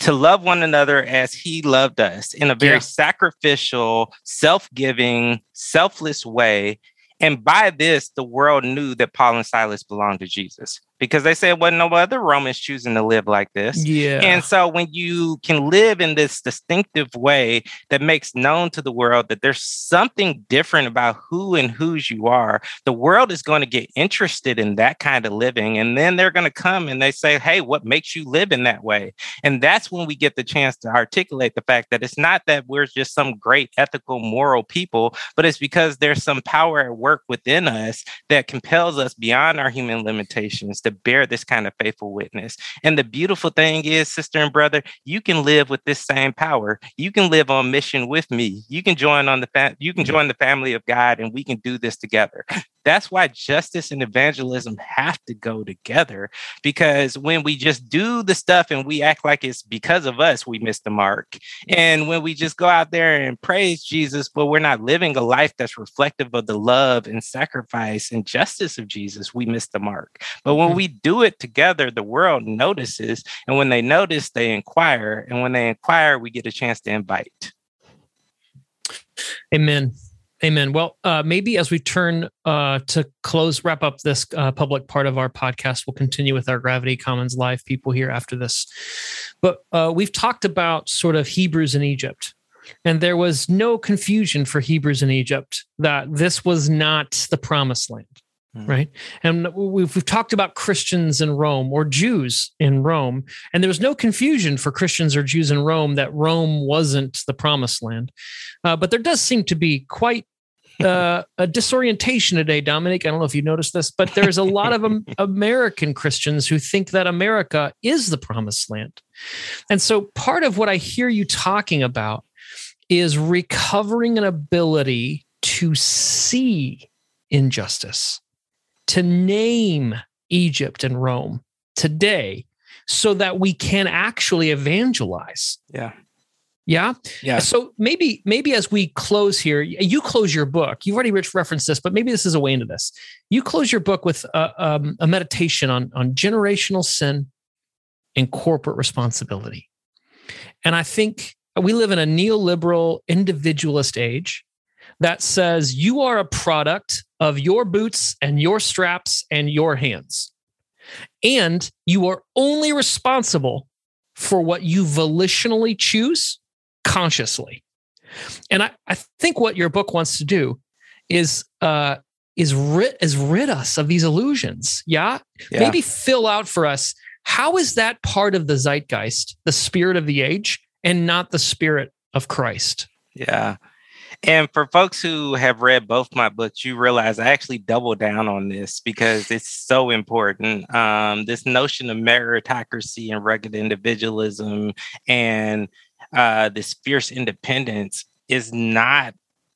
to love one another as he loved us in a very yeah. sacrificial, self giving, selfless way. And by this, the world knew that Paul and Silas belonged to Jesus because they said, well, no other Romans choosing to live like this. Yeah. And so when you can live in this distinctive way that makes known to the world that there's something different about who and whose you are, the world is going to get interested in that kind of living. And then they're going to come and they say, hey, what makes you live in that way? And that's when we get the chance to articulate the fact that it's not that we're just some great ethical, moral people, but it's because there's some power at work within us that compels us beyond our human limitations to bear this kind of faithful witness. And the beautiful thing is, sister and brother, you can live with this same power. You can live on mission with me. You can join on the fa- you can join the family of God and we can do this together. That's why justice and evangelism have to go together because when we just do the stuff and we act like it's because of us, we miss the mark. And when we just go out there and praise Jesus, but we're not living a life that's reflective of the love and sacrifice and justice of Jesus, we miss the mark. But when mm-hmm. we do it together, the world notices. And when they notice, they inquire. And when they inquire, we get a chance to invite. Amen. Amen. Well, uh, maybe as we turn uh, to close, wrap up this uh, public part of our podcast, we'll continue with our Gravity Commons live people here after this. But uh, we've talked about sort of Hebrews in Egypt, and there was no confusion for Hebrews in Egypt that this was not the promised land. Mm. Right. And we've, we've talked about Christians in Rome or Jews in Rome. And there was no confusion for Christians or Jews in Rome that Rome wasn't the promised land. Uh, but there does seem to be quite uh, a disorientation today, Dominique. I don't know if you noticed this, but there's a lot of um, [LAUGHS] American Christians who think that America is the promised land. And so part of what I hear you talking about is recovering an ability to see injustice to name Egypt and Rome today so that we can actually evangelize. Yeah. Yeah. Yeah. So maybe, maybe as we close here, you close your book. You've already rich referenced this, but maybe this is a way into this. You close your book with a, um, a meditation on, on generational sin and corporate responsibility. And I think we live in a neoliberal individualist age that says you are a product of your boots and your straps and your hands. And you are only responsible for what you volitionally choose consciously. And I, I think what your book wants to do is uh, is rid is rid us of these illusions. Yeah? yeah? Maybe fill out for us how is that part of the zeitgeist, the spirit of the age, and not the spirit of Christ? Yeah. And for folks who have read both my books, you realize I actually double down on this because it's so important. Um, this notion of meritocracy and rugged individualism and uh, this fierce independence is not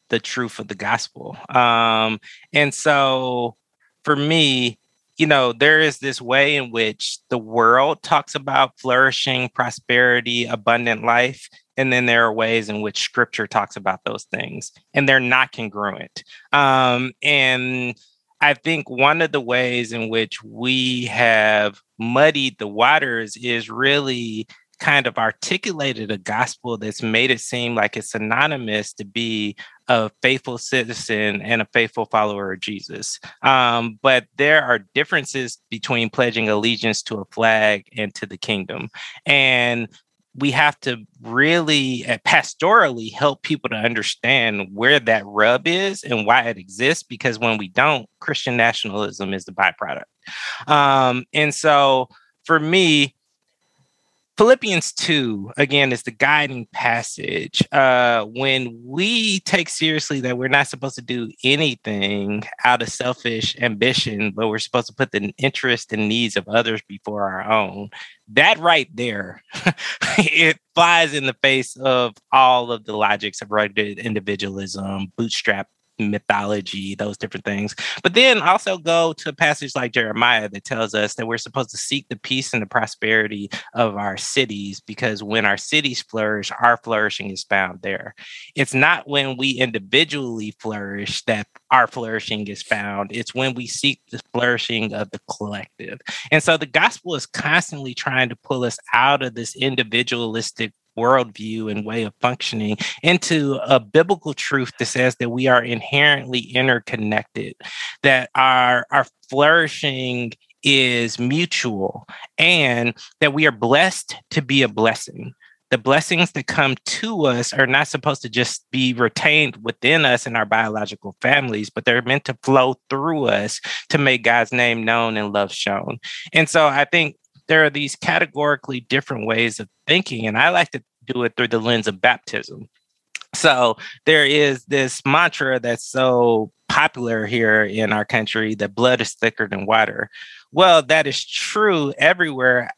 the truth of the gospel. Um, and so for me, you know, there is this way in which the world talks about flourishing, prosperity, abundant life. And then there are ways in which scripture talks about those things, and they're not congruent. Um, and I think one of the ways in which we have muddied the waters is really kind of articulated a gospel that's made it seem like it's synonymous to be a faithful citizen and a faithful follower of Jesus. Um, but there are differences between pledging allegiance to a flag and to the kingdom. And we have to really uh, pastorally help people to understand where that rub is and why it exists because when we don't christian nationalism is the byproduct um, and so for me Philippians 2, again, is the guiding passage. Uh, when we take seriously that we're not supposed to do anything out of selfish ambition, but we're supposed to put the interest and needs of others before our own, that right there, [LAUGHS] it flies in the face of all of the logics of rugged individualism, bootstrap mythology, those different things. But then also go to a passage like Jeremiah that tells us that we're supposed to seek the peace and the prosperity of our cities because when our cities flourish, our flourishing is found there. It's not when we individually flourish that our flourishing is found, it's when we seek the flourishing of the collective. And so the gospel is constantly trying to pull us out of this individualistic worldview and way of functioning into a biblical truth that says that we are inherently interconnected, that our, our flourishing is mutual, and that we are blessed to be a blessing the blessings that come to us are not supposed to just be retained within us and our biological families, but they're meant to flow through us to make God's name known and love shown. And so I think there are these categorically different ways of thinking, and I like to do it through the lens of baptism. So there is this mantra that's so popular here in our country that blood is thicker than water. Well, that is true everywhere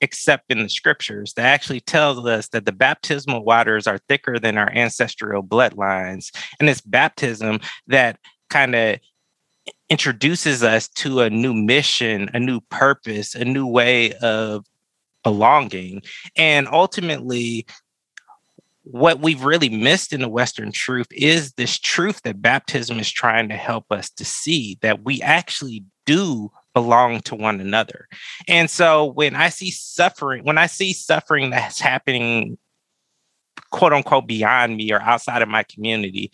except in the scriptures that actually tells us that the baptismal waters are thicker than our ancestral bloodlines. And it's baptism that kind of introduces us to a new mission, a new purpose, a new way of belonging. And ultimately, what we've really missed in the Western truth is this truth that baptism is trying to help us to see that we actually do belong to one another. And so when I see suffering, when I see suffering that's happening quote unquote beyond me or outside of my community,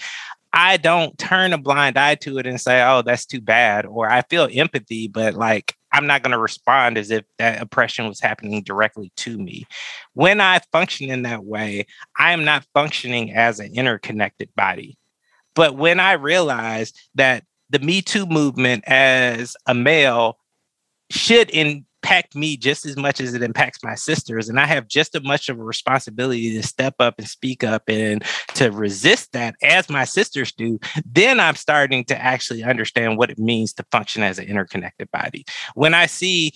I don't turn a blind eye to it and say, oh, that's too bad. Or I feel empathy, but like I'm not going to respond as if that oppression was happening directly to me. When I function in that way, I am not functioning as an interconnected body. But when I realize that the Me Too movement as a male should in impact me just as much as it impacts my sisters. And I have just as much of a responsibility to step up and speak up and to resist that as my sisters do. Then I'm starting to actually understand what it means to function as an interconnected body. When I see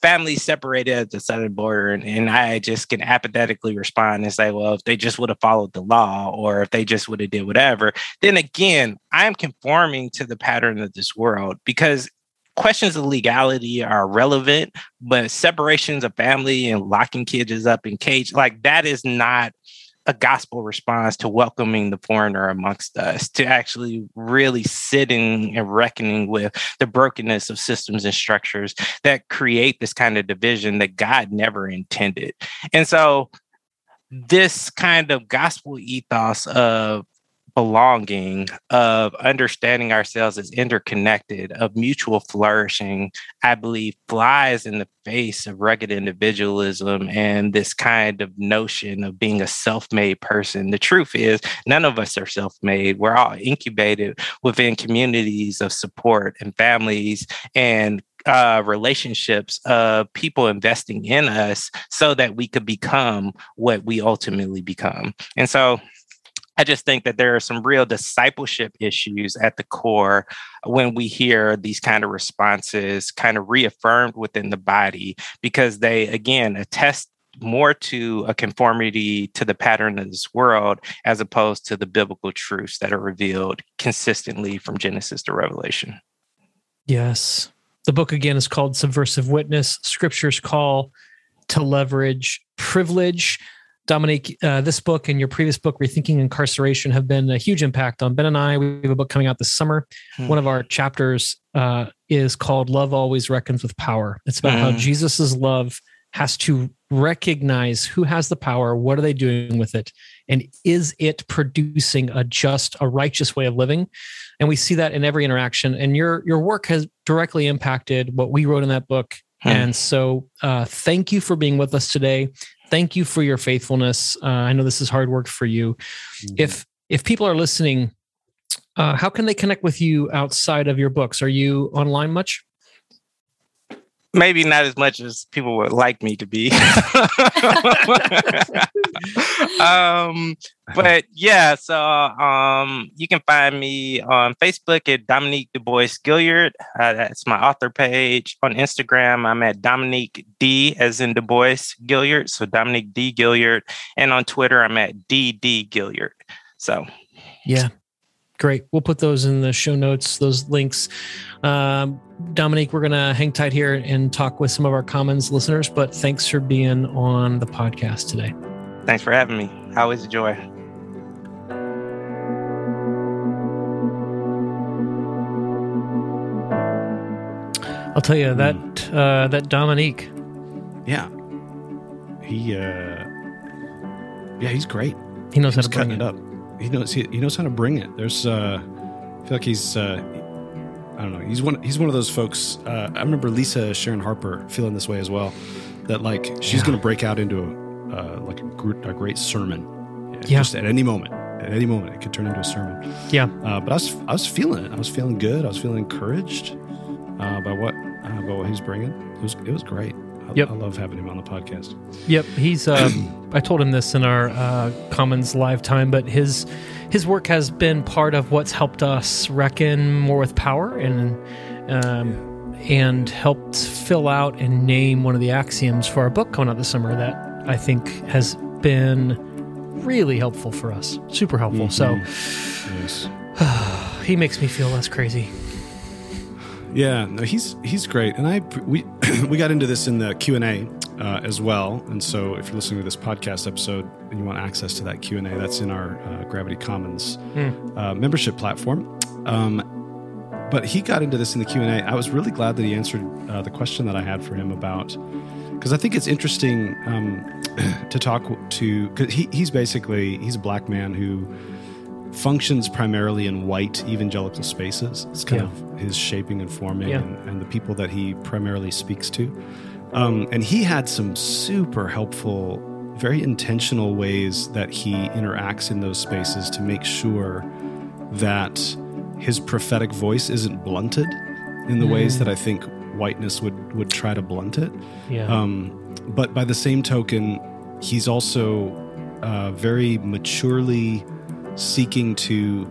families separated at the southern border and, and, i just can apathetically respond and say well if they just would have followed the law or if they just would have did whatever then again i'm conforming to the pattern of this world because questions of legality are relevant, but separations of family and locking kids up in cage, like that is not a gospel response to welcoming the foreigner amongst us, to actually really sitting and reckoning with the brokenness of systems and structures that create this kind of division that God never intended. And so this kind of gospel ethos of belonging, of understanding ourselves as interconnected, of mutual flourishing, I believe flies in the face of rugged individualism and this kind of notion of being a self made person. The truth is, none of us are self made. We're all incubated within communities of support and families and uh, relationships of people investing in us so that we could become what we ultimately become. And so I just think that there are some real discipleship issues at the core when we hear these kind of responses kind of reaffirmed within the body because they, again, attest more to a conformity to the pattern of this world as opposed to the biblical truths that are revealed consistently from Genesis to Revelation. Yes. The book again is called Subversive Witness. Scriptures call to leverage privilege Dominique, uh, this book and your previous book, Rethinking Incarceration, have been a huge impact on Ben and I. We have a book coming out this summer. Hmm. One of our chapters uh, is called Love Always Reckons with Power. It's about how hmm. Jesus's love has to recognize who has the power, what are they doing with it, and is it producing a just, a righteous way of living? And we see that in every interaction. And your your work has directly impacted what we wrote in that book. Hmm. And so, uh, thank you for being with us today thank you for your faithfulness. Uh, I know this is hard work for you. Mm-hmm. If if people are listening, uh, how can they connect with you outside of your books? Are you online much? Maybe not as much as people would like me to be. [LAUGHS] um, but yeah, so um, you can find me on Facebook at Dominique Du Bois Gilliard. Uh, that's my author page. On Instagram, I'm at Dominique D as in Du Bois Gilliard. So Dominique D Gilliard. And on Twitter, I'm at DD Gilliard. So yeah, great. We'll put those in the show notes, those links. Um, Dominique, we're going to hang tight here and talk with some of our Commons listeners, but thanks for being on the podcast today. Thanks for having me. Always a joy. I'll tell you that uh, that Dominique. Yeah, he uh, yeah he's great. He knows he's how to bring it up. He knows he, he knows how to bring it. There's uh, I feel like he's uh, I don't know. He's one. He's one of those folks. Uh, I remember Lisa Sharon Harper feeling this way as well. That like she's yeah. going to break out into a uh, like a, gr- a, great sermon. Yeah. Just at any moment. At any moment, it could turn into a sermon. Yeah. Uh, but I was I was feeling it. I was feeling good. I was feeling encouraged uh, by what uh, by what he's bringing. It was it was great. I, yep. I love having him on the podcast. Yep. He's. Uh, I told him this in our uh, Commons live time, but his his work has been part of what's helped us reckon more with power and um, and helped fill out and name one of the axioms for our book coming out this summer that I think has been really helpful for us. Super helpful. Mm-hmm. So yes. [SIGHS] he makes me feel less crazy. Yeah, no, he's he's great, and I we [CLEARS THROAT] we got into this in the Q and A uh, as well. And so, if you're listening to this podcast episode and you want access to that Q and A, that's in our uh, Gravity Commons mm. uh, membership platform. Um, but he got into this in the Q and A. I was really glad that he answered uh, the question that I had for him about because I think it's interesting um, [CLEARS THROAT] to talk to because he, he's basically he's a black man who functions primarily in white evangelical spaces. It's kind Yeah. of his shaping and forming, Yeah. and, and the people that he primarily speaks to. Um, and he had some super helpful, very intentional ways that he interacts in those spaces to make sure that his prophetic voice isn't blunted in the ways that I think whiteness would would try to blunt it. Yeah. Um, but by the same token, he's also uh, very maturely seeking to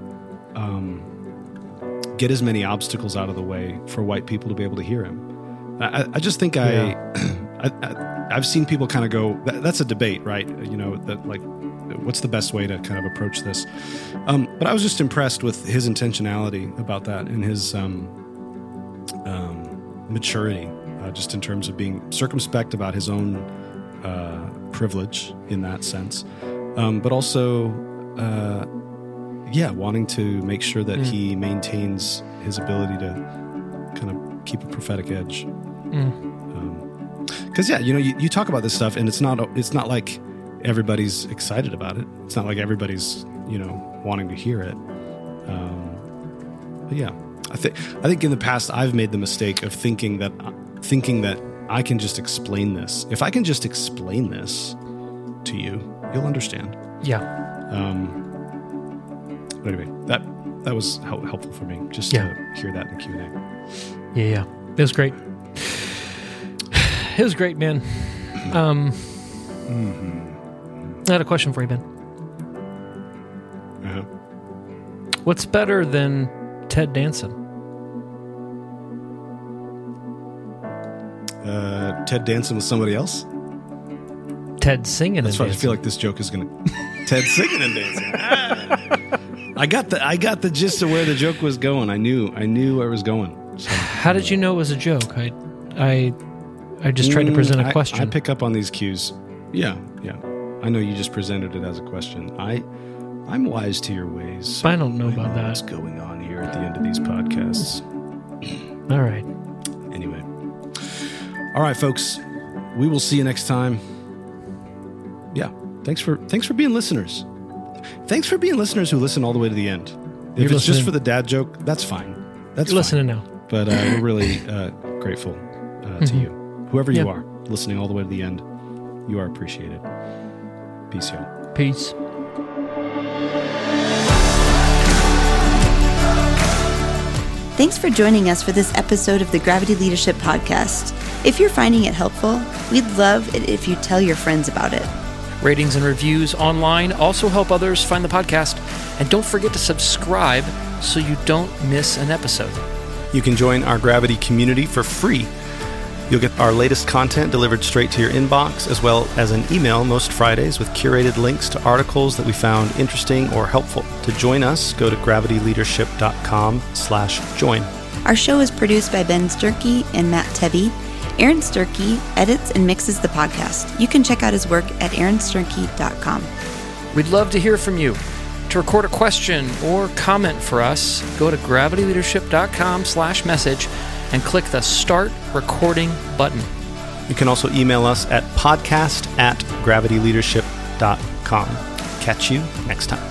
um, get as many obstacles out of the way for white people to be able to hear him. I, I just think I, [CLEARS THROAT] I, I I've seen people kind of go. That, that's a debate, right? You know, that like, what's the best way to kind of approach this? Um, but I was just impressed with his intentionality about that and his um, um, maturity, uh, just in terms of being circumspect about his own uh, privilege in that sense, um, but also, uh, yeah, wanting to make sure that he maintains his ability to kind of keep a prophetic edge. Because yeah, you know, you, you talk about this stuff, and it's not it's not like everybody's excited about it. It's not like everybody's you know wanting to hear it. Um, but yeah, I think I think in the past I've made the mistake of thinking that thinking that I can just explain this. If I can just explain this to you, you'll understand. yeah. Um, but anyway, that that was hel- helpful for me just Yeah. to hear that in the Q and A. Yeah, yeah. It was great. It was great, man. Um, I had a question for you, Ben. Uh-huh. What's better than Ted Danson? Uh, Ted dancing with somebody else. Ted singing That's why I feel like this joke is gonna. [LAUGHS] Ted singing and dancing. I got the I got the gist of where the joke was going. I knew I knew where it was going. So, How did you know it was a joke? I, I, I just tried to mm, present a question. I, pick up on these cues. Yeah, yeah. I know you just presented it as a question. I I'm wise to your ways. so I don't know I about that. What's going on here at the end of these podcasts? All right. Anyway. All right, folks. We will see you next time. Yeah. Thanks for thanks for being listeners. Thanks for being listeners who listen all the way to the end. If You're it's just for the dad joke, that's fine. That's You're fine. listening now. But uh, we're really [LAUGHS] uh, grateful uh, to Mhm. you, whoever you Yeah. are, listening all the way to the end. You are appreciated. Peace, y'all. Peace. Thanks for joining us for this episode of the Gravity Leadership Podcast. If you're finding it helpful, we'd love it if you tell your friends about it. Ratings and reviews online also help others find the podcast. And don't forget to subscribe so you don't miss an episode. You can join our Gravity community for free. You'll get our latest content delivered straight to your inbox, as well as an email most Fridays with curated links to articles that we found interesting or helpful. To join us, go to gravityleadership.com slash join. Our show is produced by Ben Sternke and Matt Tebbe. Aaron Sternke edits and mixes the podcast. You can check out his work at aaronsternke.com. We'd love to hear from you. To record a question or comment for us, go to gravityleadership.com slash message and click the Start Recording button. You can also email us at podcast at gravityleadership.com. Catch you next time.